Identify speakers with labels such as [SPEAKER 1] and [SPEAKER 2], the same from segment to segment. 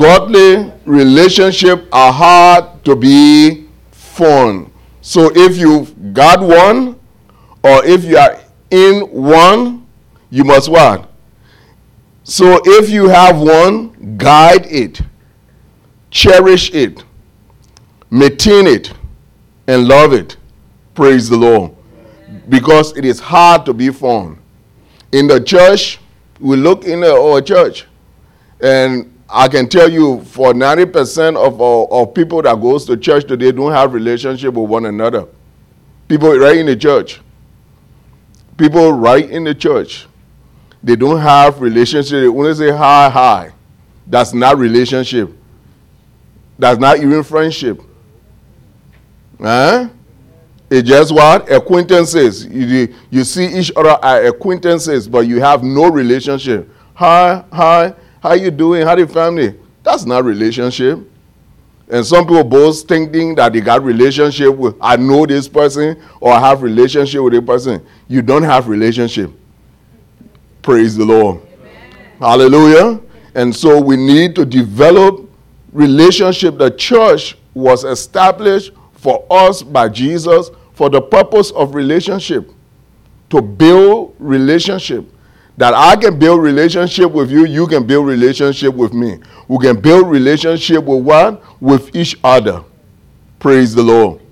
[SPEAKER 1] Godly relationships are hard to be formed. So if you've got one, or if you are in one, you must what? So if you have one, guide it, cherish it, maintain it, and love it. Praise the Lord. Because it is hard to be found. In the church, we look in our church, and I can tell you for 90% of, our, of people that goes to church today don't have relationship with one another. People right in the church. People right in the church. They don't have relationship. They only say hi, hi. That's not relationship. That's not even friendship. Huh? It's just what? Acquaintances. You, you see each other as acquaintances, but you have no relationship. Hi, hi, how you doing? How the family? That's not relationship. And some people both thinking that they got relationship with, I know this person or I have relationship with a person. You don't have relationship. Praise the Lord. Amen. Hallelujah. And so we need to develop relationship. The church was established for us by Jesus for the purpose of relationship. To build relationship. That I can build relationship with you, you can build relationship with me. We can build relationship with one With each other. Praise the Lord.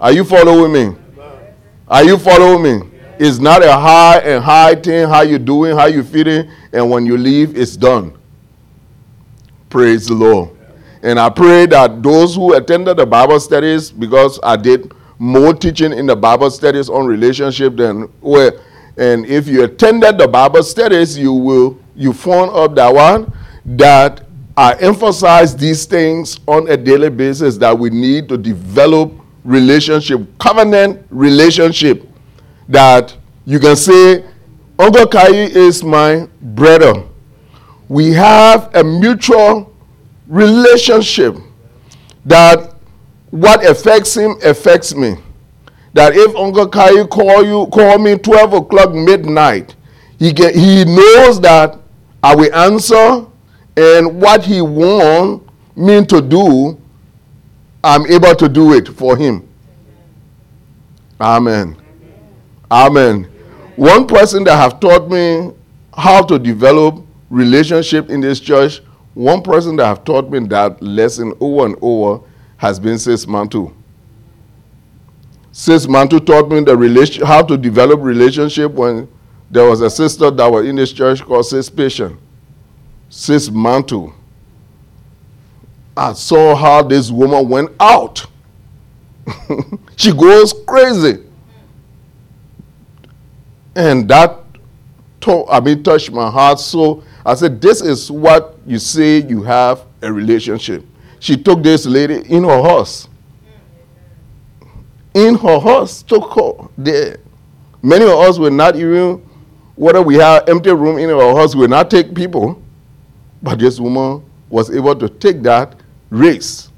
[SPEAKER 1] Are you following me? Are you following me? It's not a high and high thing, how you doing, how you feeling, and when you leave, it's done. Praise the Lord. And I pray that those who attended the Bible studies, because I did more teaching in the Bible studies on relationship than where, and if you attended the Bible studies, you will you phone up that one that I emphasize these things on a daily basis that we need to develop relationship, covenant relationship that you can say, Uncle Kai is my brother. We have a mutual relationship that what affects him affects me. That if Uncle Kai call you, call me 12 o'clock midnight, he, get, he knows that I will answer and what he want me to do, I'm able to do it for him. Amen. Amen. One person that have taught me how to develop relationship in this church, one person that have taught me that lesson over and over has been Sis Mantu. Sis Mantu taught me the relation, how to develop relationship when there was a sister that was in this church called Sis Patient. Sis Mantu. I saw how this woman went out. she goes crazy. And that, I mean, touched my heart. So I said, this is what you say you have a relationship. She took this lady in her house. In her house, took her there. Many of us will not even, whether we have empty room in our house, we will not take people. But this woman was able to take that race.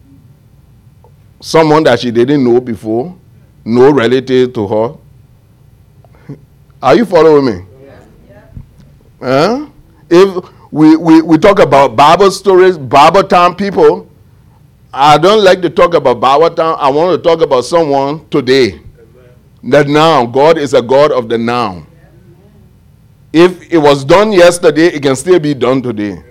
[SPEAKER 1] Someone that she didn't know before, no relative to her, are you following me? Yeah. Huh? If we, we, we talk about Bible stories, Bible time people, I don't like to talk about time. I want to talk about someone today. Amen. That now, God is a God of the now. If it was done yesterday, it can still be done today. Amen.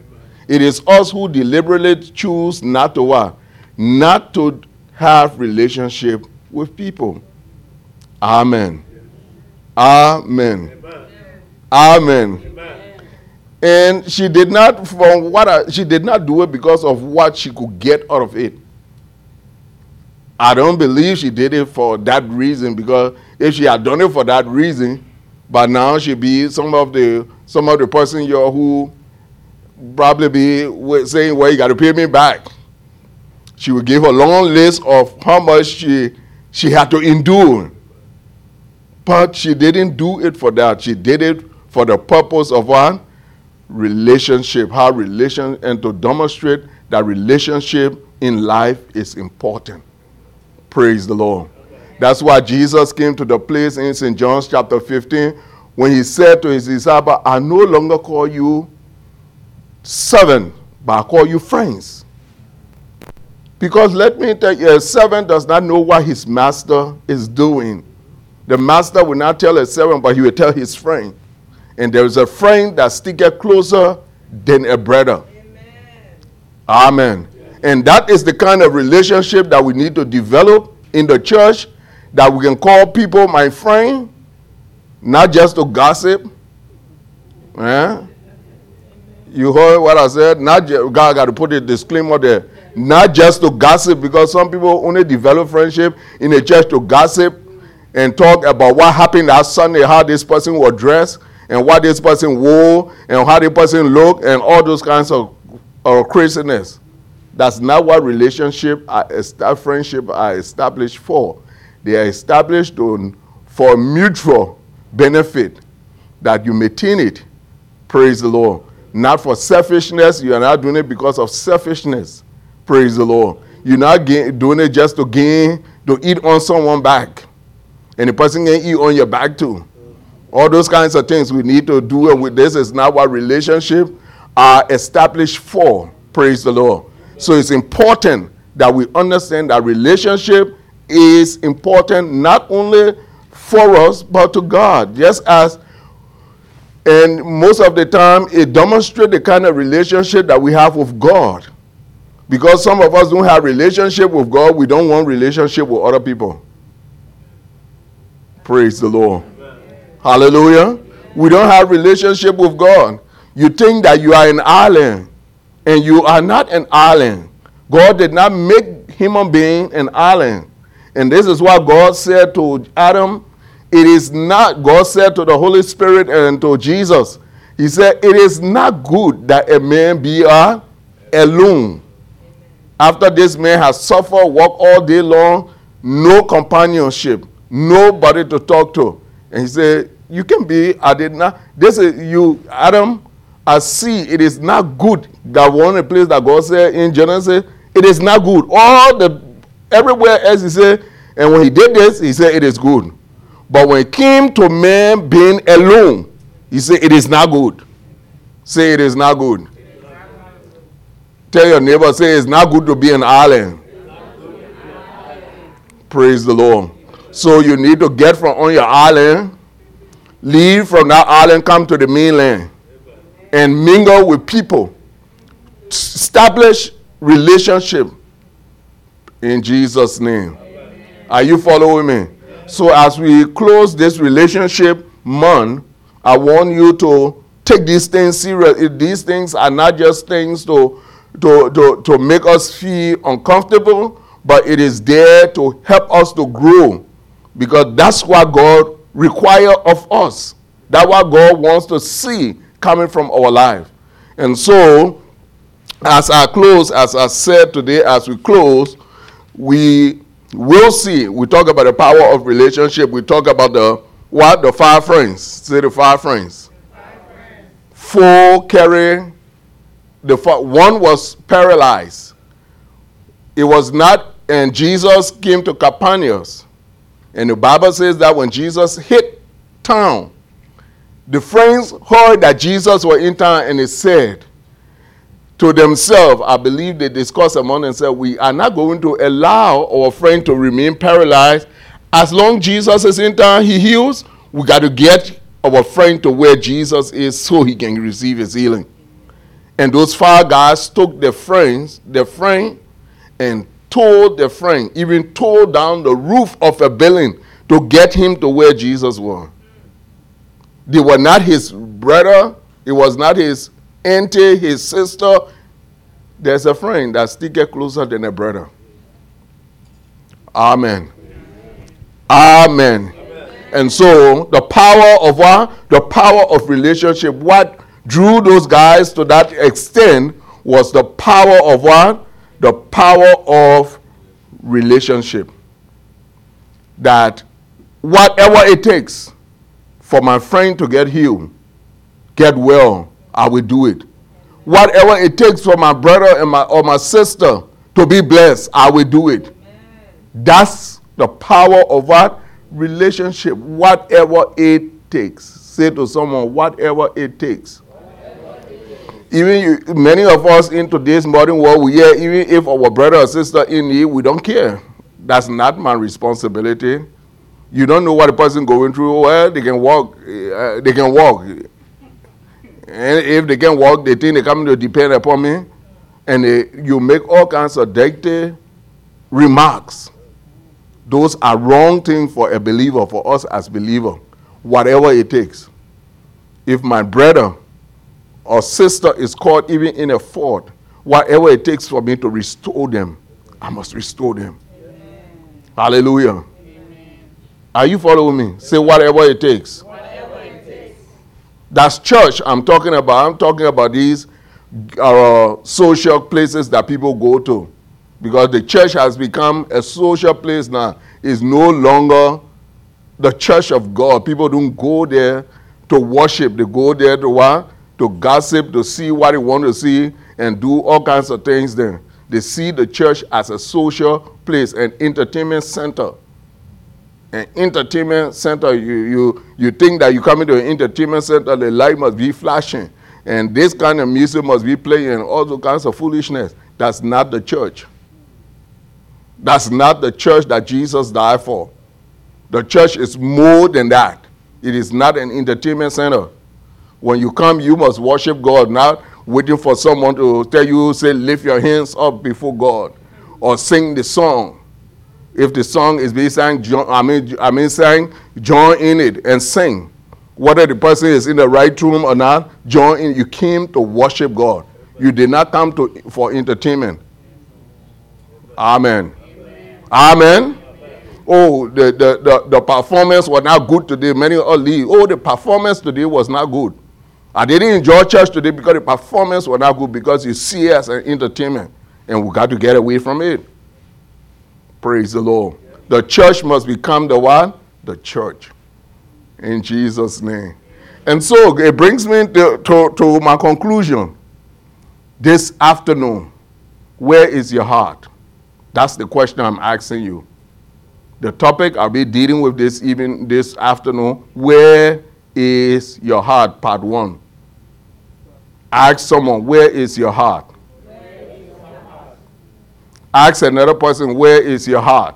[SPEAKER 1] It is us who deliberately choose not to what? Not to have relationship with people. Amen. Amen. Amen. Amen. And she did not, from what I, she did not do it because of what she could get out of it. I don't believe she did it for that reason because if she had done it for that reason, but now she be some of the some of the person here who probably be saying, "Well, you got to pay me back." She would give a long list of how much she she had to endure but she didn't do it for that. She did it for the purpose of what? Relationship. How relation and to demonstrate that relationship in life is important. Praise the Lord. That's why Jesus came to the place in St. John's chapter 15 when he said to his disciples, I no longer call you servant, but I call you friends. Because let me tell you, a servant does not know what his master is doing. The master will not tell a servant, but he will tell his friend. And there is a friend that sticketh closer than a brother. Amen. Amen. And that is the kind of relationship that we need to develop in the church that we can call people my friend, not just to gossip. Eh? You heard what I said? Not just, God got to put a disclaimer there. Not just to gossip, because some people only develop friendship in the church to gossip and talk about what happened that Sunday, how this person was dressed, and what this person wore, and how this person looked, and all those kinds of, of craziness. That's not what relationship, uh, are, friendship are established for. They are established to, for mutual benefit that you maintain it. Praise the Lord. Not for selfishness. You are not doing it because of selfishness. Praise the Lord. You're not doing it just to gain, to eat on someone back. And the person can eat on your back too. All those kinds of things we need to do. And with this is not what relationship are established for. Praise the Lord. So it's important that we understand that relationship is important not only for us but to God. Just as and most of the time it demonstrates the kind of relationship that we have with God. Because some of us don't have relationship with God, we don't want relationship with other people. Praise the Lord. Hallelujah. We don't have relationship with God. You think that you are an island and you are not an island. God did not make human being an island. And this is what God said to Adam. It is not, God said to the Holy Spirit and to Jesus, He said, It is not good that a man be a alone. After this man has suffered, walked all day long, no companionship, nobody to talk to. And he said, You can be, did. This is you, Adam, I see it is not good that one place that God said in Genesis, it is not good. All the everywhere else he said, and when he did this, he said it is good. But when it came to man being alone, he said it is not good. Say it is not good. Tell your neighbor, say it's not good to be an island. Praise the Lord. So you need to get from on your island, leave from that island, come to the mainland and mingle with people. Establish relationship in Jesus' name. Are you following me? So as we close this relationship month, I want you to take these things serious. These things are not just things to, to, to, to make us feel uncomfortable, but it is there to help us to grow. Because that's what God requires of us. That's what God wants to see coming from our life. And so, as I close, as I said today, as we close, we will see. We talk about the power of relationship. We talk about the what? The five friends. Say the five friends. Five friends. Four carry the one was paralyzed. It was not, and Jesus came to Capernaum. And the Bible says that when Jesus hit town, the friends heard that Jesus was in town and they said to themselves, I believe they discussed among themselves, we are not going to allow our friend to remain paralyzed. As long Jesus is in town, he heals. We got to get our friend to where Jesus is so he can receive his healing. And those five guys took their friends, their friend, and told their friend, even tore down the roof of a building to get him to where Jesus was. They were not his brother. It was not his auntie, his sister. There's a friend that still get closer than a brother. Amen. Amen. Amen. And so the power of what? The power of relationship. What drew those guys to that extent was the power of what? The power of relationship. That whatever it takes, for my friend to get healed, get well, I will do it. Whatever it takes for my brother and my, or my sister to be blessed, I will do it. That's the power of what? Relationship. Whatever it takes. Say to someone, whatever it takes. Even you, many of us in today's modern world, we hear even if our brother or sister in need, we don't care. That's not my responsibility. You don't know what a person going through. Well, they can walk. Uh, they can walk. And if they can walk, they think they come to depend upon me. And they, you make all kinds of dirty remarks. Those are wrong things for a believer, for us as believer, whatever it takes. If my brother or sister is caught even in a fault, whatever it takes for me to restore them, I must restore them. Amen. Hallelujah. Amen. Are you following me? Say whatever it takes. Whatever it takes. That's church I'm talking about. I'm talking about these uh, social places that people go to. Because the church has become a social place now. It's no longer the church of God. People don't go there to worship. They go there to what? To gossip, to see what they want to see, and do all kinds of things there. They see the church as a social place, an entertainment center. An entertainment center, you, you, you think that you come into an entertainment center, the light must be flashing, and this kind of music must be playing, and all those kinds of foolishness. That's not the church. That's not the church that Jesus died for. The church is more than that. It is not an entertainment center. When you come, you must worship God, not waiting for someone to tell you, say, lift your hands up before God or sing the song. If the song is being sang, I mean, I mean, sang, join in it and sing. Whether the person is in the right room or not, join in. You came to worship God. You did not come to for entertainment. Amen. Amen. Oh, the, the, the, the performance was not good today. Many all leave. Oh, the performance today was not good. I didn't enjoy church today because the performance was not good because you see us as entertainment and we got to get away from it. Praise the Lord. The church must become the what? The church. In Jesus' name. And so it brings me to, to, to my conclusion. This afternoon, where is your heart? That's the question I'm asking you. The topic I'll be dealing with this even this afternoon. Where is your heart? Part one. Ask someone, where is your heart? Ask another person, where is your heart?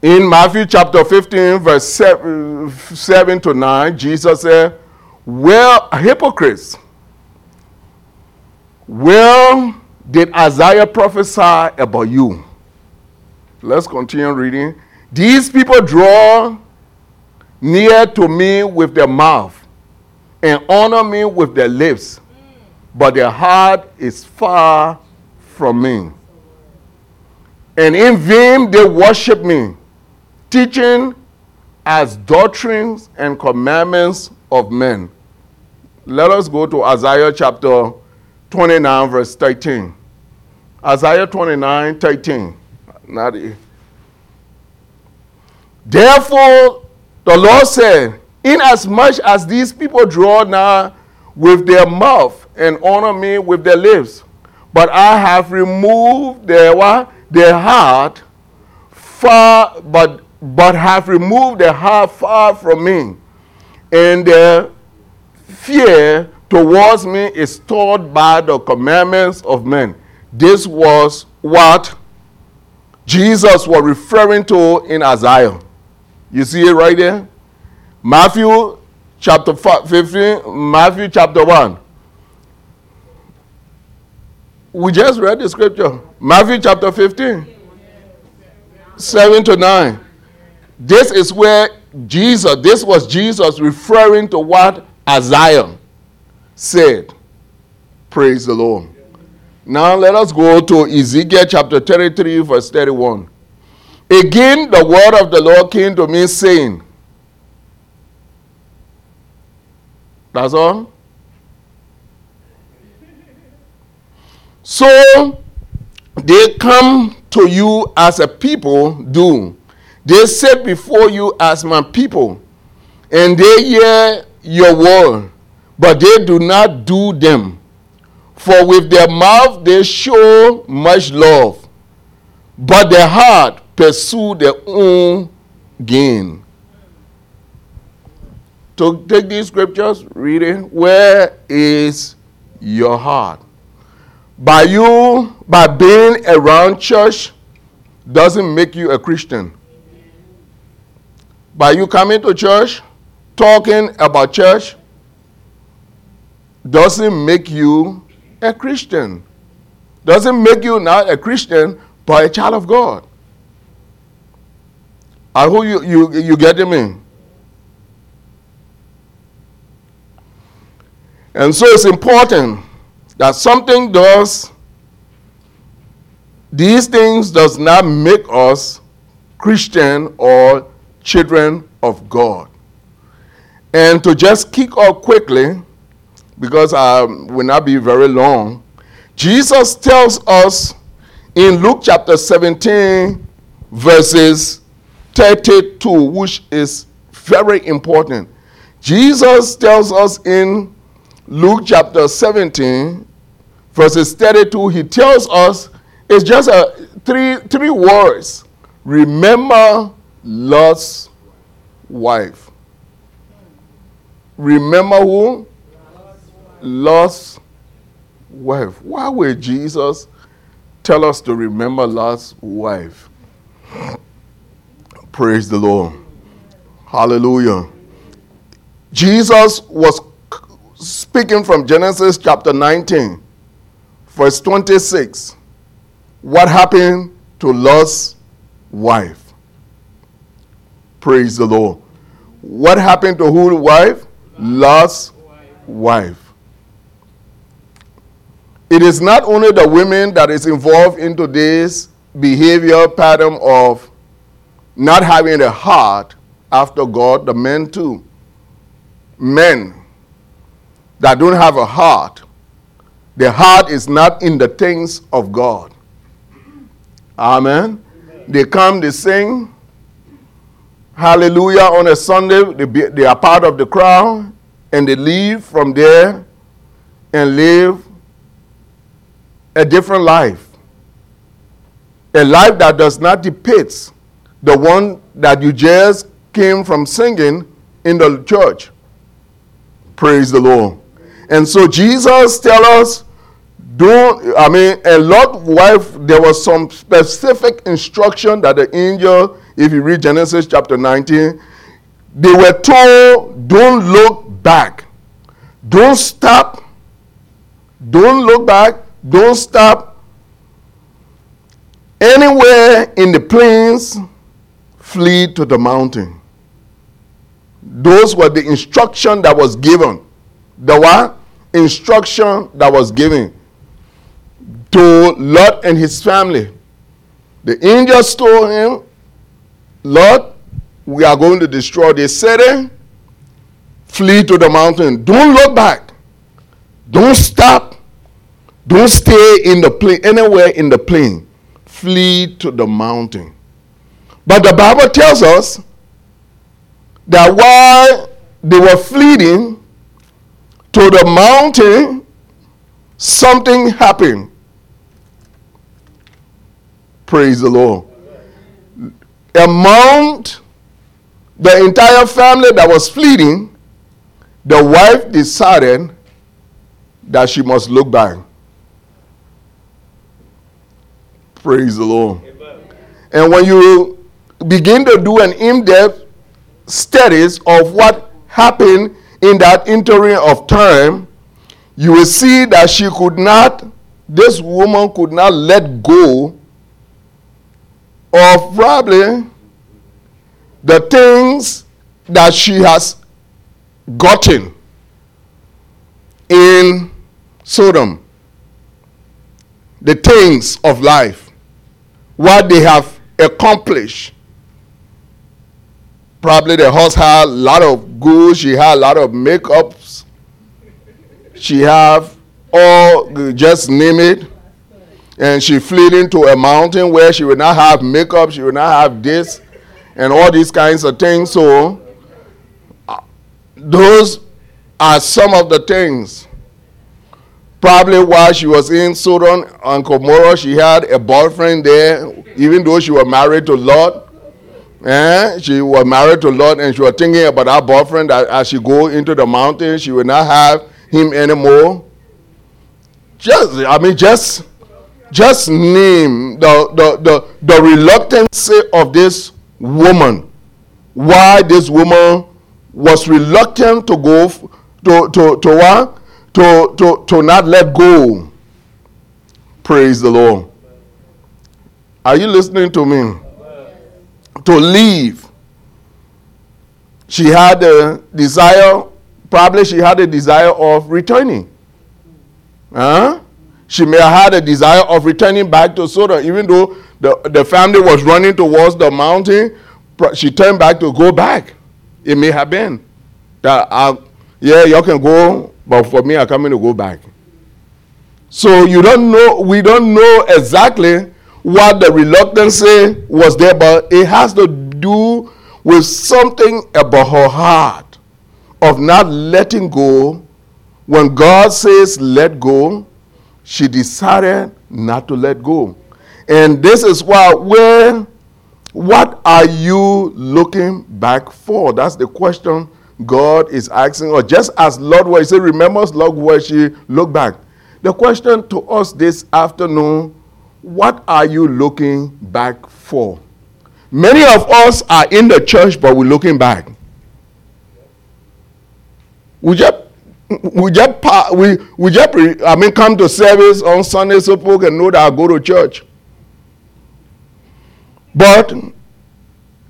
[SPEAKER 1] In Matthew chapter 15, verse 7, 7 to 9, Jesus said, Well, hypocrites, well did Isaiah prophesy about you? Let's continue reading. These people draw near to me with their mouth and honor me with their lips, but their heart is far from me. And in vain they worship me, teaching as doctrines and commandments of men. Let us go to Isaiah chapter 29, verse 13. Isaiah 29, 13. Not Therefore, the Lord said, Inasmuch as these people draw now with their mouth and honor me with their lips, but I have removed their what? Their heart far, but but have removed their heart far from me, and their fear towards me is taught by the commandments of men. This was what Jesus was referring to in Isaiah. You see it right there? Matthew chapter 15, Matthew chapter 1. We just read the scripture. Matthew chapter 15, 7 to 9. This is where Jesus, this was Jesus referring to what Isaiah said. Praise the Lord. Now let us go to Ezekiel chapter 33, verse 31. Again, the word of the Lord came to me, saying, That's all. So they come to you as a people do. They sit before you as my people, and they hear your word, but they do not do them. For with their mouth they show much love, but their heart pursue their own gain. To take these scriptures, reading, where is your heart? By you, by being around church, doesn't make you a Christian. By you coming to church, talking about church, doesn't make you a Christian. Doesn't make you not a Christian, but a child of God. I hope you, you, you get me. And so it's important that something does, these things does not make us Christian or children of God. And to just kick off quickly, because I will not be very long, Jesus tells us in Luke chapter 17, verses 32, which is very important. Jesus tells us in Luke chapter 17, verses 32, he tells us it's just a, three, three words. Remember Lot's wife. Remember who? Lot's wife. Why would Jesus tell us to remember Lot's wife? Praise the Lord. Hallelujah. Jesus was speaking from Genesis chapter 19, verse 26. What happened to Lot's wife? Praise the Lord. What happened to whose wife? Lot's wife. It is not only the women that is involved into this behavior pattern of not having a heart after God, the men too. Men that don't have a heart, their heart is not in the things of God. Amen. Amen. They come, they sing, hallelujah on a Sunday, they, be, they are part of the crowd, and they leave from there and live a different life. A life that does not depict the one that you just came from singing in the church. Praise the Lord. And so Jesus tell us, don't, I mean, a Lot wife, there was some specific instruction that the angel, if you read Genesis chapter 19, they were told, don't look back. Don't stop. Don't look back. Don't stop. Anywhere in the plains, flee to the mountain. Those were the instruction that was given. The what? Instruction that was given to Lot and his family. The angels told him, Lord, we are going to destroy this city. Flee to the mountain. Don't look back. Don't stop. Don't stay in the plain, anywhere in the plain. Flee to the mountain. But the Bible tells us that while they were fleeing to the mountain, something happened. Praise the Lord. Among the entire family that was fleeing, the wife decided that she must look back. Praise the Lord. And when you begin to do an in-depth studies of what happened in that interim of time, you will see that she could not, this woman could not let go of probably the things that she has gotten in Sodom. The things of life, what they have accomplished Probably the horse had a lot of goods. She had a lot of makeups. She have all, just name it. And she fled into a mountain where she would not have makeup. She would not have this and all these kinds of things. So uh, those are some of the things. Probably while she was in Sodom and Gomorrah, she had a boyfriend there, even though she was married to Lot. Eh? She was married to Lot and she was thinking about her boyfriend that as she go into the mountain, she will not have him anymore. Just, I mean, just, just name the, the, the, the reluctance of this woman. Why this woman was reluctant to go, to, to, to what? To, to, to not let go. Praise the Lord. Are you listening to me? To leave. She had a desire, probably she had a desire of returning. Huh? She may have had a desire of returning back to Sodom, even though the, the family was running towards the mountain. She turned back to go back. It may have been that, I, yeah, y'all can go, but for me, I'm coming to go back. So you don't know, we don't know exactly what the reluctance was there, but it has to do with something about her heart of not letting go. When God says let go, she decided not to let go. And this is why where what are you looking back for? That's the question God is asking. Or just as Lord was, he said, remember Lord where she looked back. The question to us this afternoon what are you looking back for? Many of us are in the church, but we're looking back. We just we just we we just I mean come to service on Sunday so people can know that I go to church. But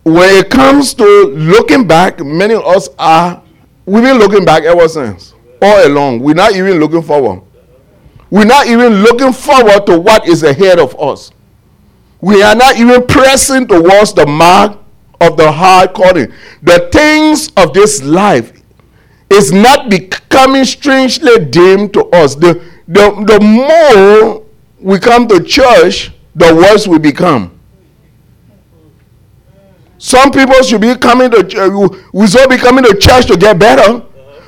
[SPEAKER 1] when it comes to looking back, many of us are we've been looking back ever since, all along. We're not even looking forward. We're not even looking forward to what is ahead of us. We are not even pressing towards the mark of the high calling. The things of this life is not becoming strangely dim to us. The, the, the more we come to church, the worse we become. Some people should be coming to church, we should be coming to church to get better.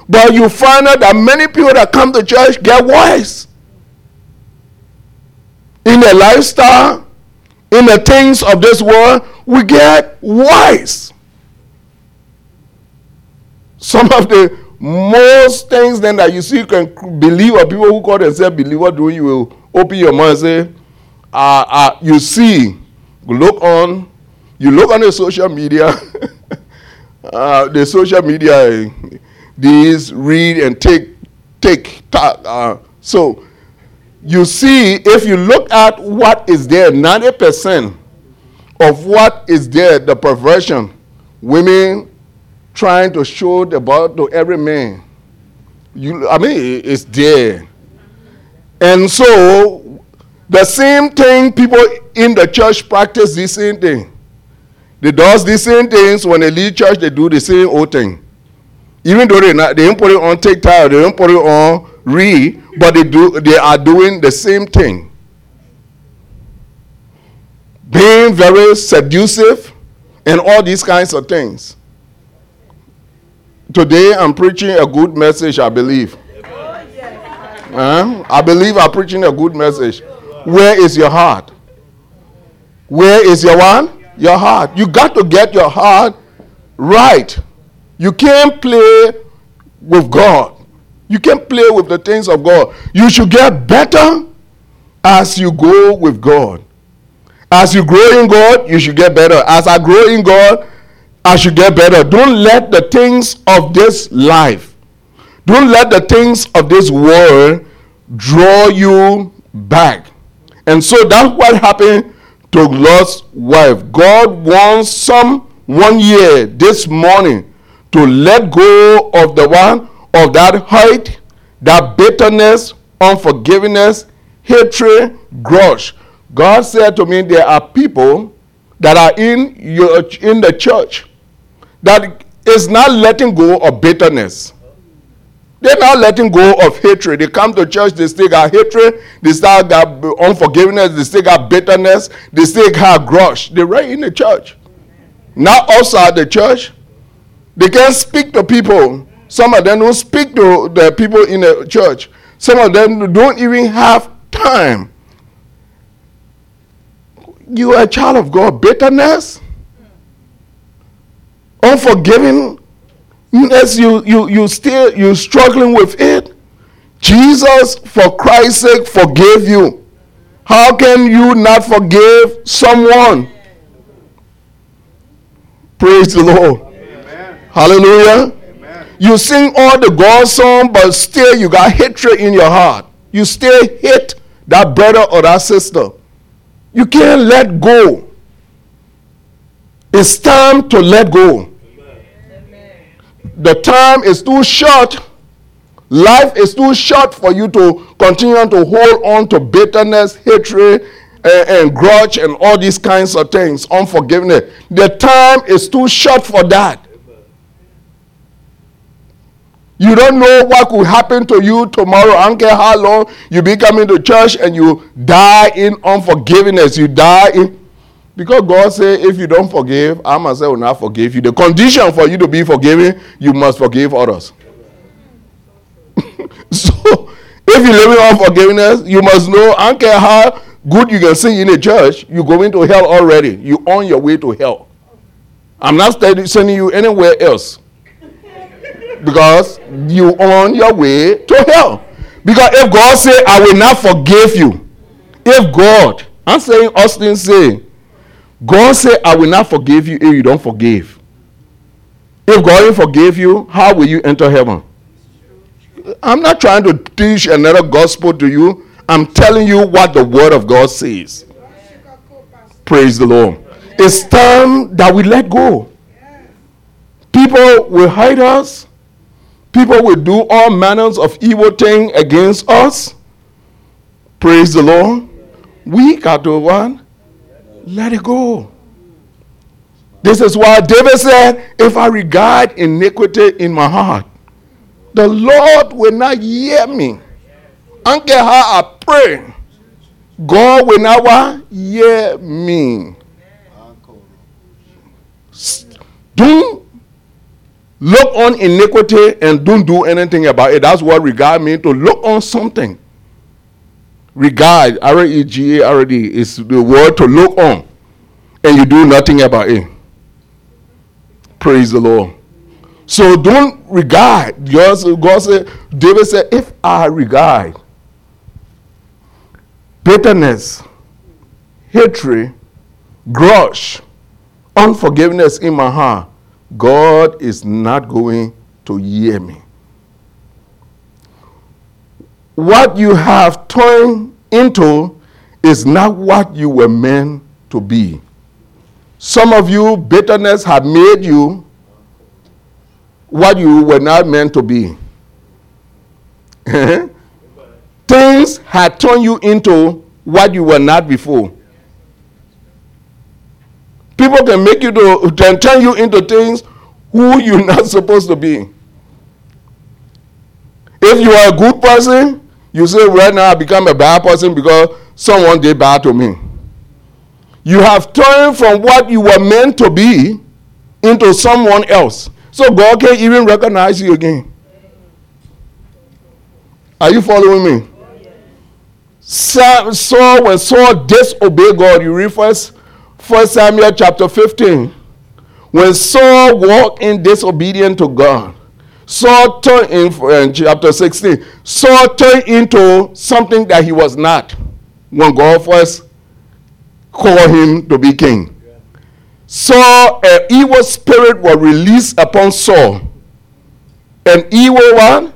[SPEAKER 1] But you find out that many people that come to church get worse in the lifestyle, in the things of this world, we get wise. Some of the most things then that you see you can believe or people who call themselves believer doing, you will open your mouth and say, uh, uh, you see, look on, you look on the social media, uh, the social media, these read and take, take, uh, so you see, if you look at what is there, 90% of what is there, the perversion, women trying to show the body to every man. You, I mean, it's there. And so, the same thing people in the church practice the same thing. They do the same things when they leave church, they do the same old thing. Even though they not, they don't put it on TikTok, they don't put it on Re, but they do they are doing the same thing. Being very seductive and all these kinds of things. Today I'm preaching a good message, I believe. Uh, I believe I'm preaching a good message. Where is your heart? Where is your one? Your heart. You got to get your heart right. You can't play with God. You can't play with the things of God. You should get better as you go with God. As you grow in God, you should get better. As I grow in God, I should get better. Don't let the things of this life, don't let the things of this world draw you back. And so that's what happened to Lot's wife. God wants some one year this morning to let go of the one of that hate, that bitterness, unforgiveness, hatred, grudge. God said to me, there are people that are in your in the church that is not letting go of bitterness. They're not letting go of hatred. They come to church, they still got hatred, they still got unforgiveness, they still got bitterness, they still got grudge. They're right in the church. Not outside the church. They can't speak to people some of them don't speak to the people in the church. Some of them don't even have time. You are a child of God. Bitterness, unforgivingness, you, you, you still, you struggling with it. Jesus, for Christ's sake, forgave you. How can you not forgive someone? Praise the Lord. Amen. Hallelujah. You sing all the God song, but still you got hatred in your heart. You still hate that brother or that sister. You can't let go. It's time to let go. The time is too short. Life is too short for you to continue to hold on to bitterness, hatred, and, and grudge, and all these kinds of things, unforgiveness. The time is too short for that. You don't know what could happen to you tomorrow. I don't care how long you be coming to church and you die in unforgiveness. You die in. Because God said, if you don't forgive, I myself will not forgive you. The condition for you to be forgiven, you must forgive others. so, if you live in unforgiveness, you must know, I don't care how good you can sing in a church, you're going to hell already. You're on your way to hell. I'm not sending you anywhere else because you on your way to hell. Because if God say, I will not forgive you, if God, I'm saying Austin say, God say, I will not forgive you if you don't forgive. If God didn't forgive you, how will you enter heaven? I'm not trying to teach another gospel to you. I'm telling you what the word of God says. Praise the Lord. It's time that we let go. People will hide us. People will do all manners of evil thing against us. Praise the Lord. We got to one. Let it go. This is why David said, If I regard iniquity in my heart, the Lord will not hear me. Care how I pray. God will not hear me. Don't Look on iniquity and don't do anything about it. That's what regard means to look on something. Regard, R E G A R D, is the word to look on, and you do nothing about it. Praise the Lord. So don't regard. God said, David said, if I regard bitterness, hatred, grudge, unforgiveness in my heart, God is not going to hear me. What you have turned into is not what you were meant to be. Some of you, bitterness have made you what you were not meant to be. Things had turned you into what you were not before. People can make you to can turn you into things who you're not supposed to be. If you are a good person, you say, right now I become a bad person because someone did bad to me. You have turned from what you were meant to be into someone else. So God can't even recognize you again. Are you following me? Saul, when Saul disobeyed God, you read first 1 Samuel chapter 15. When Saul walked in disobedience to God, Saul turned in, in chapter 16, Saul turned into something that he was not when God first called him to be king. Saul, an evil spirit was released upon Saul. An evil one,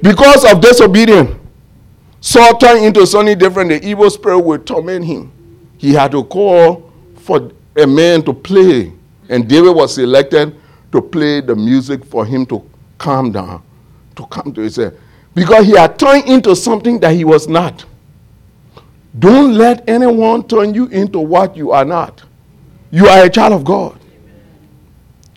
[SPEAKER 1] because of disobedience, Saul turned into something different. The evil spirit would torment him. He had to call for a man to play. And David was selected to play the music for him to calm down, to come to himself. Because he had turned into something that he was not. Don't let anyone turn you into what you are not. You are a child of God.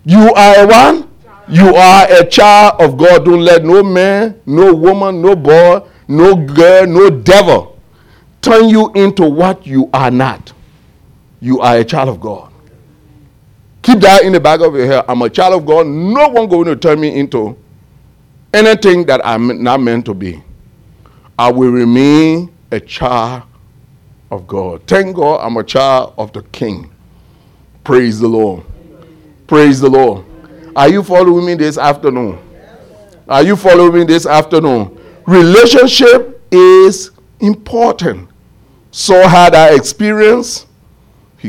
[SPEAKER 1] You are a one. You are a child of God. Don't let no man, no woman, no boy, no girl, no devil turn you into what you are not you are a child of God. Keep that in the back of your head. I'm a child of God. No one going to turn me into anything that I'm not meant to be. I will remain a child of God. Thank God I'm a child of the King. Praise the Lord. Praise the Lord. Are you following me this afternoon? Are you following me this afternoon? Relationship is important. So had I experience.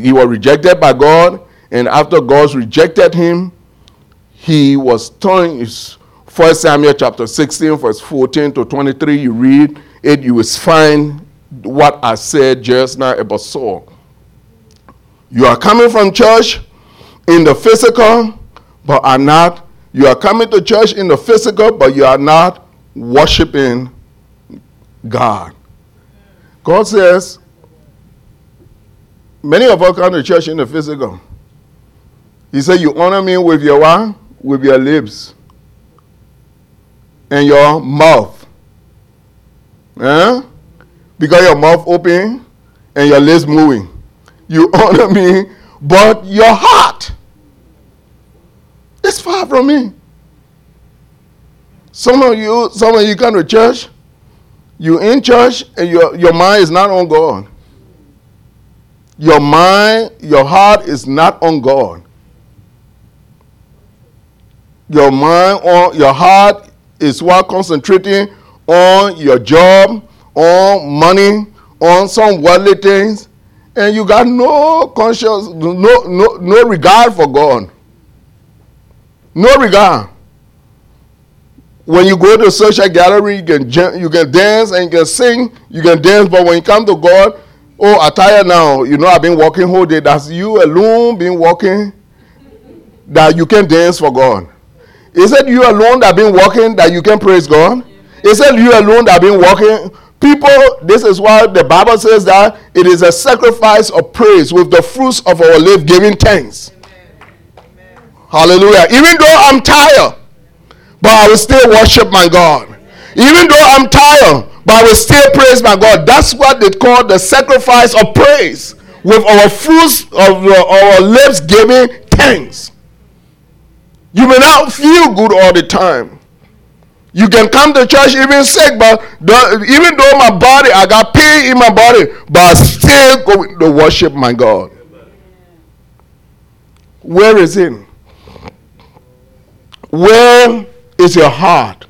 [SPEAKER 1] He was rejected by God, and after God rejected him, he was turned. First Samuel chapter 16, verse 14 to 23. You read it, you will find what I said just now about Saul. You are coming from church in the physical, but are not. You are coming to church in the physical, but you are not worshiping God. God says, many of us come to church in the physical. He said, You honor me with your what? With your lips and your mouth. Eh? Because your mouth open and your lips moving. You honor me, but your heart is far from me. Some of you, some of you come to church, you in church, and your, your mind is not on God. Your mind, your heart is not on God. Your mind or your heart is what concentrating on your job, on money, on some worldly things, and you got no conscience, no, no, no regard for God. No regard. When you go to a social gathering, you can, you can dance and you can sing, you can dance, but when you come to God, oh, I tired now. You know, I've been walking whole day. That's you alone been walking that you can dance for God. Is it you alone that been walking that you can praise God? Is it you alone that been walking? People, this is why the Bible says that it is a sacrifice of praise with the fruits of our life giving thanks. Amen. Hallelujah. Even though I'm tired, but I will still worship my God. Even though I'm tired, but we still praise my God. That's what they call the sacrifice of praise with our fruits of uh, our lips giving thanks. You may not feel good all the time. You can come to church even sick, but the, even though my body, I got pain in my body, but I still go to worship my God. Where is it? Where is your heart?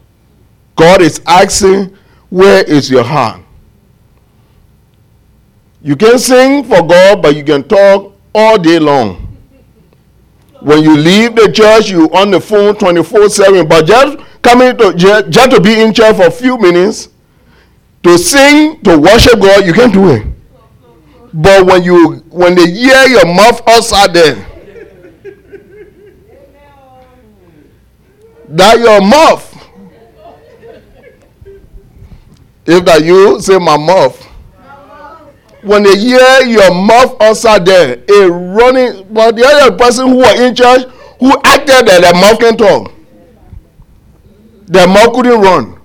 [SPEAKER 1] God is asking, Where is your heart? You can sing for God, but you can talk all day long. When you leave the church, you on the phone 24-7. But just coming to just, just to be in church for a few minutes, to sing, to worship God, you can't do it. But when you when they hear your mouth outside there, that your mouth. If that you say my mouth, when they hear your mouth outside there, a running, but the other person who was in church who acted that their mouth can talk. Their mouth couldn't run.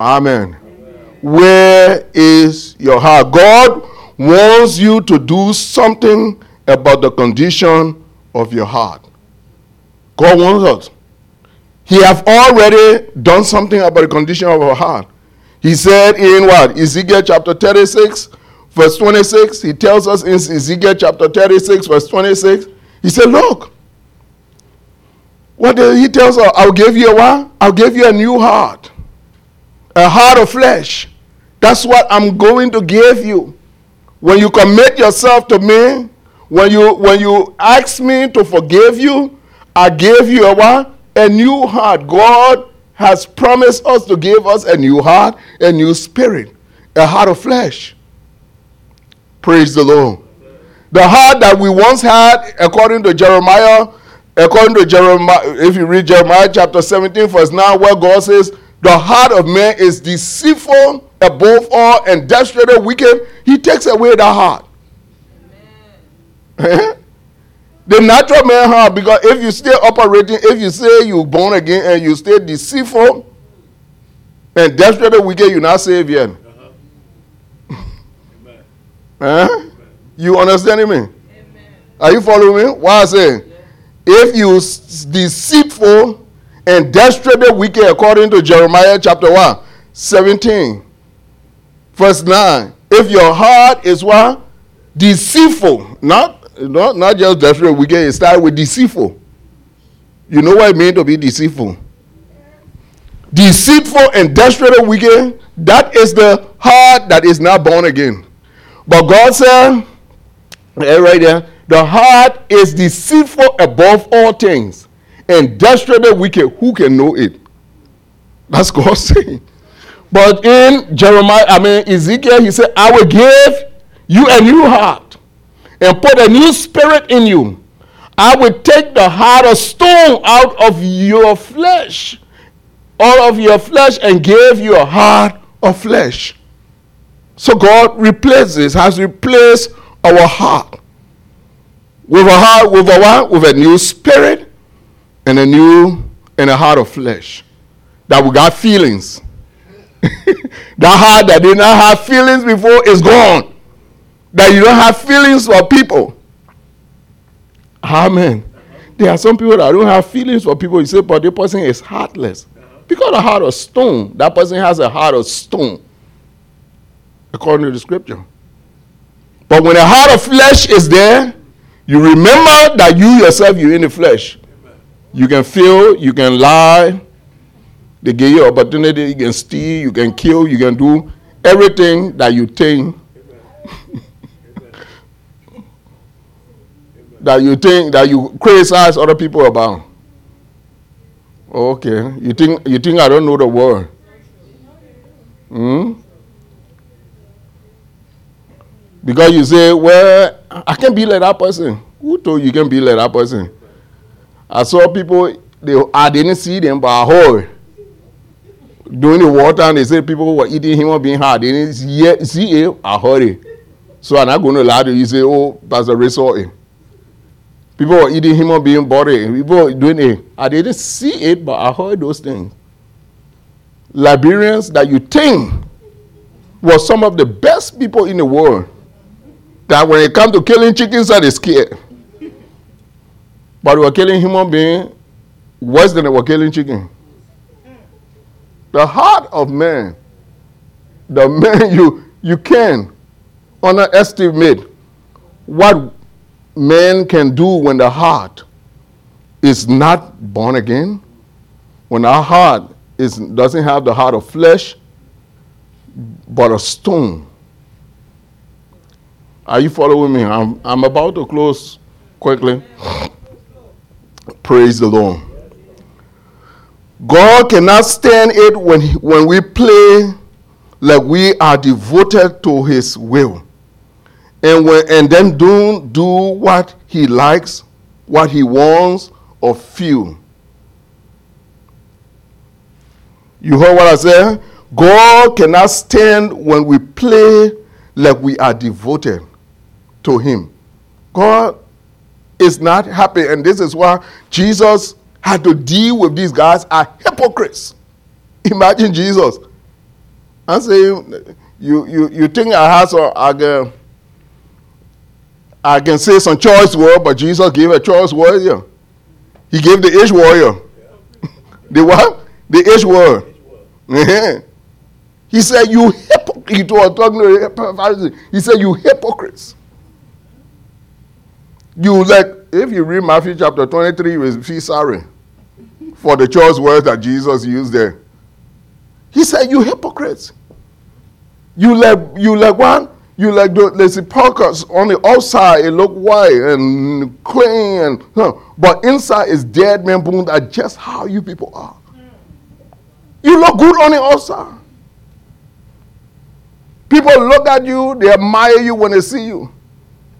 [SPEAKER 1] Amen. Where is your heart? God wants you to do something about the condition of your heart. God wants us. He have already done something about the condition of our heart. He said in what? Ezekiel chapter 36, verse 26. He tells us in Ezekiel chapter 36, verse 26. He said, Look, what did he tells us? I'll give you a what? I'll give you a new heart. A heart of flesh. That's what I'm going to give you. When you commit yourself to me, when you when you ask me to forgive you, I give you a what? A new heart. God has promised us to give us a new heart, a new spirit, a heart of flesh. Praise the Lord. The heart that we once had, according to Jeremiah, according to Jeremiah, if you read Jeremiah chapter 17, verse 9, where God says, The heart of man is deceitful above all and desperately wicked, he takes away the heart. The natural man heart, because if you stay operating, if you say you're born again and you stay deceitful and desperately wicked, you're not saved yet. Uh-huh. huh? You understand me? Amen. Are you following me? Why I say, yeah. if you deceitful and desperately wicked, according to Jeremiah chapter 1, 17, verse 9, if your heart is what? Deceitful, not not, not just desperate wicked, it started with deceitful. You know what it means to be deceitful? Deceitful and desperate wicked, that is the heart that is not born again. But God said, eh, right there, the heart is deceitful above all things and desperately wicked. Who can know it? That's God saying. But in Jeremiah, I mean Ezekiel, he said, I will give you a new heart and put a new spirit in you. I will take the heart of stone out of your flesh, all of your flesh, and give you a heart of flesh. So God replaces, has replaced our heart with a heart, with a what? With a new spirit and a new and a heart of flesh. That we got feelings. that heart that did not have feelings before is gone. That you don't have feelings for people. Amen. There are some people that don't have feelings for people. You say, but the person is heartless. Because a heart of stone, that person has a heart of stone, according to the scripture. But when a heart of flesh is there, you remember that you yourself, you're in the flesh. You can feel, you can lie. They give you opportunity, you can steal, you can kill, you can do everything that you think. That you think that you criticize other people about. Okay. You think you think I don't know the word? Hmm? Because you say, well, I can't be like that person. Who told you, can be like that person? I saw people, they, I didn't see them, but I heard. During the war time, they said people were eating human being hard. They didn't see, it, I heard it. So I'm not going to lie to you, say, oh, Pastor Ray saw. People were eating human being body. People were doing it. I didn't see it, but I heard those things. Liberians that you think were some of the best people in the world. That when it comes to killing chickens, are scared. But they were killing human beings worse than they were killing chicken. The heart of man, the man you you can underestimate what man can do when the heart is not born again, when our heart is, doesn't have the heart of flesh, but a stone. Are you following me? I'm, I'm about to close quickly. Praise the Lord. God cannot stand it when, when we play like we are devoted to His will and, when, and then don't do what he likes, what he wants, or feel. You heard what I said? God cannot stand when we play like we are devoted to him. God is not happy, and this is why Jesus had to deal with these guys are hypocrites. Imagine Jesus. I'm saying, you, you, you think I have some, I, I can say some choice word, but Jesus gave a choice word here. He gave the H warrior. the what? The H word. he said, You hypocrites. He said, You hypocrites. You like, if you read Matthew chapter 23, you will feel sorry for the choice words that Jesus used there. He said, You hypocrites. You like you like one you like the, the sepulchres on the outside, it look white and clean, and, huh, but inside is dead man bones are just how you people are. Hmm. You look good on the outside. People look at you, they admire you when they see you,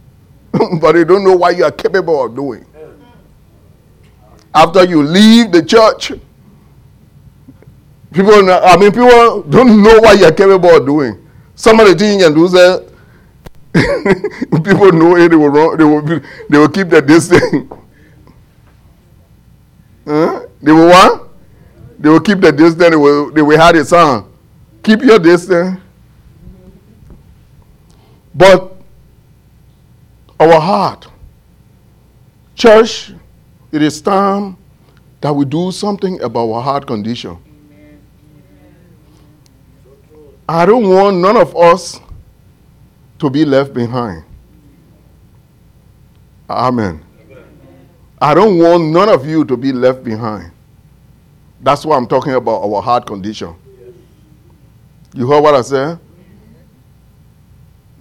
[SPEAKER 1] but they don't know what you are capable of doing. Hmm. After you leave the church, people, I mean, people don't know what you are capable of doing. Some of the things you can do is people know it, they will run, they will, they will keep their distance. huh? They will what? They will keep their distance, they will, they will have a song. Keep your distance. But our heart, church, it is time that we do something about our heart condition. I don't want none of us to be left behind. Amen. I don't want none of you to be left behind. That's why I'm talking about our heart condition. You heard what I said?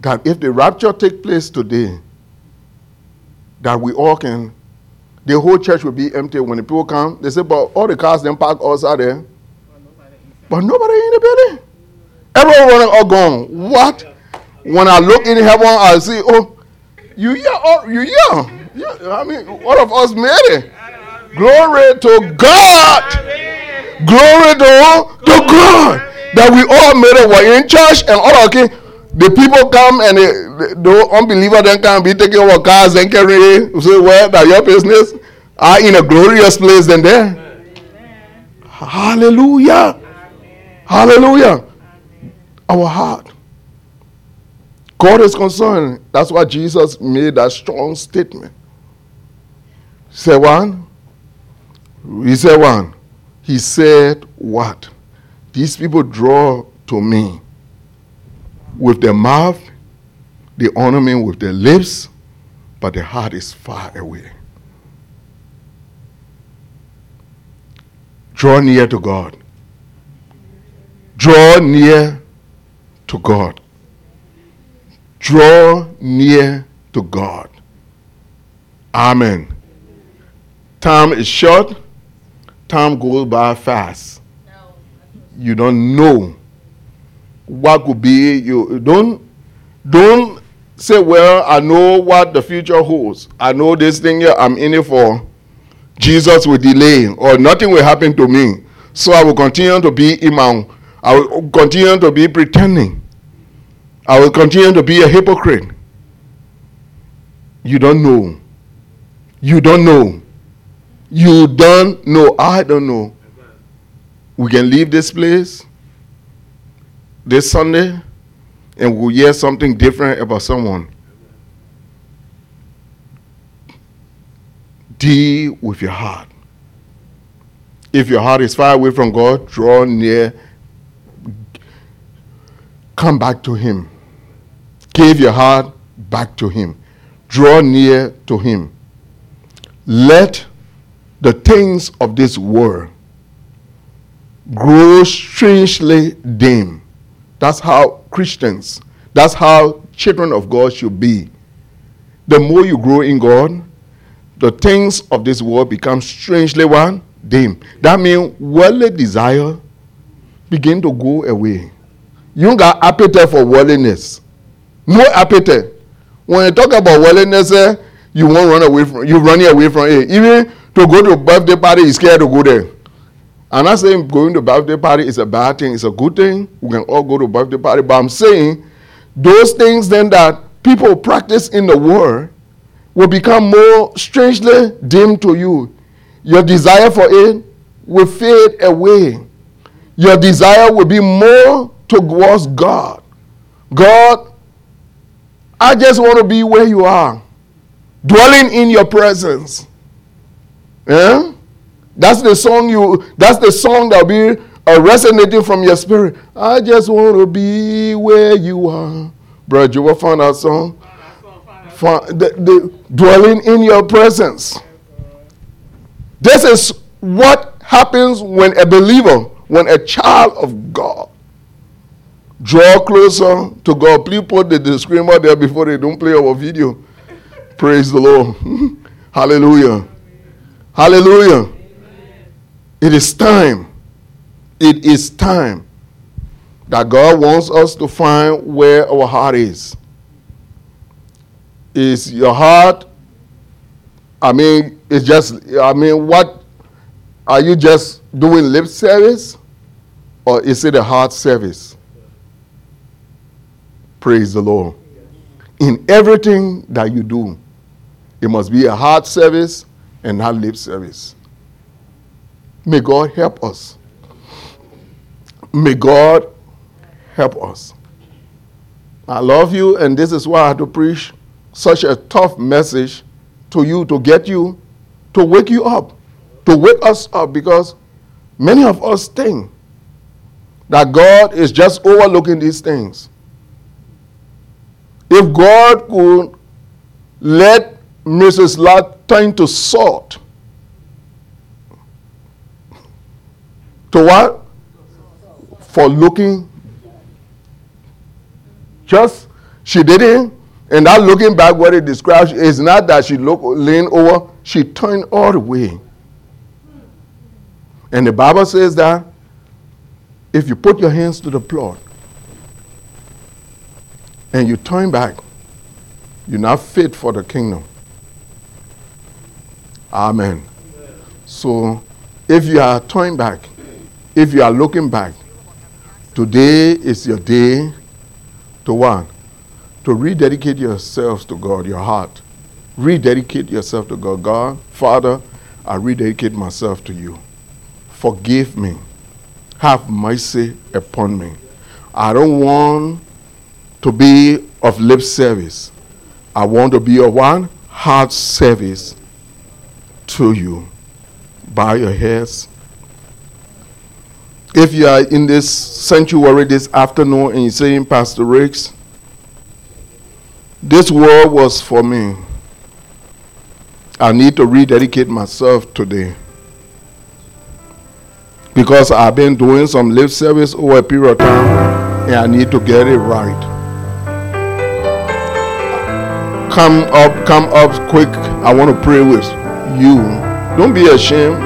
[SPEAKER 1] That if the rapture take place today, that we all can, the whole church will be empty when the people come. They say, but all the cars then park outside there. But nobody in the building. Everyone are gone. What? When I look in heaven, I see, oh, you yeah, oh, you yeah. yeah. I mean, all of us made it. Glory to God. Glory to, to God. That we all made it. We're in church and all okay. The people come and the, unbeliever then can be taking our cars and carry say, well, that your business are in a glorious place than there. Hallelujah. Hallelujah. Our heart. God is concerned. That's why Jesus made that strong statement. Say one. He said one. He said what? These people draw to me with their mouth, they honor me with their lips, but their heart is far away. Draw near to God. Draw near to God. Draw near to God. Amen. Time is short. Time goes by fast. You don't know what could be. You don't don't say, "Well, I know what the future holds. I know this thing here. I'm in it for." Jesus will delay, or nothing will happen to me. So I will continue to be imam. I will continue to be pretending. I will continue to be a hypocrite. You don't know. You don't know. You don't know. I don't know. We can leave this place this Sunday and we'll hear something different about someone. Deal with your heart. If your heart is far away from God, draw near. Come back to Him. Give your heart back to Him. Draw near to Him. Let the things of this world grow strangely dim. That's how Christians, that's how children of God should be. The more you grow in God, the things of this world become strangely one dim. That means worldly desire begin to go away. You got appetite for worldliness. No appetite. When you talk about worldliness, eh, you won't run away from you running away from it. Even to go to a birthday party, you're scared to go there. I'm not saying going to birthday party is a bad thing, it's a good thing. We can all go to birthday party, but I'm saying those things then that people practice in the world will become more strangely dim to you. Your desire for it will fade away. Your desire will be more towards God. God, I just want to be where you are, dwelling in your presence. Yeah? That's the song you that's the song that'll be uh, resonating from your spirit. I just want to be where you are. Bro, you Joe found that song. Find, the, the, dwelling in your presence. This is what happens when a believer, when a child of God, draw closer to God. Please put the disclaimer there before they don't play our video. Praise the Lord. Hallelujah. Hallelujah. It is time. It is time that God wants us to find where our heart is. Is your heart, I mean, it's just, I mean, what, are you just doing lip service? Or is it a heart service? Praise the Lord. In everything that you do, it must be a heart service and not lip service. May God help us. May God help us. I love you, and this is why I had to preach such a tough message to you to get you to wake you up, to wake us up, because many of us think that God is just overlooking these things. If God could let Mrs. Lot turn to salt. To what? For looking. Just, she didn't. And that looking back, what it describes is not that she looked, leaned over, she turned all the way. And the Bible says that if you put your hands to the plot and you turn back, you're not fit for the kingdom. Amen. So if you are turning back, if you are looking back, today is your day to what? To rededicate yourselves to God, your heart. Rededicate yourself to God. God, Father, I rededicate myself to you. Forgive me. Have mercy upon me. I don't want to be of lip service. I want to be of one heart service to you. Bow your heads. If you are in this sanctuary this afternoon and you're saying, Pastor Ricks, this word was for me. I need to rededicate myself today. Because I've been doing some lip service over a period of time and I need to get it right. Come up, come up quick. I want to pray with you. Don't be ashamed.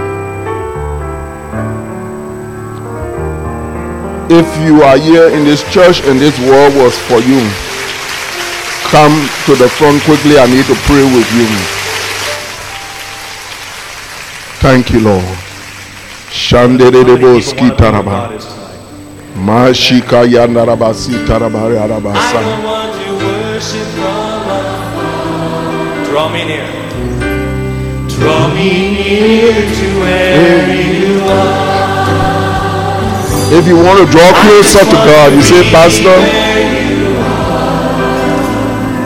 [SPEAKER 1] If you are here in this church and this word was for you, come to the front quickly. I need to pray with you. Thank you, Lord. Shanderebo skitaraba. Mashika yandaraba sitaraba yarabasa.
[SPEAKER 2] Draw me near. Draw me near to where you are.
[SPEAKER 1] If you want to draw closer to God, you say, Pastor,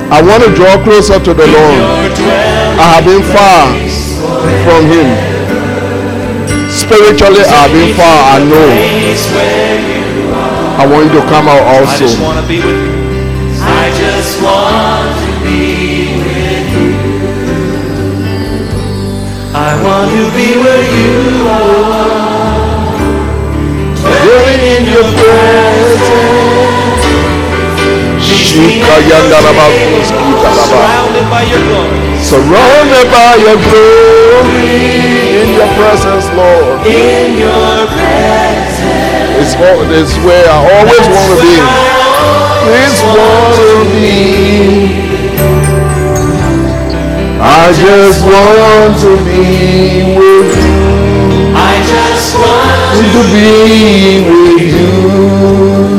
[SPEAKER 1] I want to draw closer to the Lord. I have been far from Him. Spiritually, I have been far. I know. I want you to come out
[SPEAKER 2] I
[SPEAKER 1] also.
[SPEAKER 2] just want to be with you. I just want I want to be where you are.
[SPEAKER 1] Dwelling in your presence. Shika yandaraba kuskitaraba.
[SPEAKER 2] Surrounded by your glory.
[SPEAKER 1] Surrounded by your glory in your presence, Lord.
[SPEAKER 2] In your presence.
[SPEAKER 1] It's, it's where I always want to be. This want to be. I just want to be with you.
[SPEAKER 2] I just want
[SPEAKER 1] To be with you.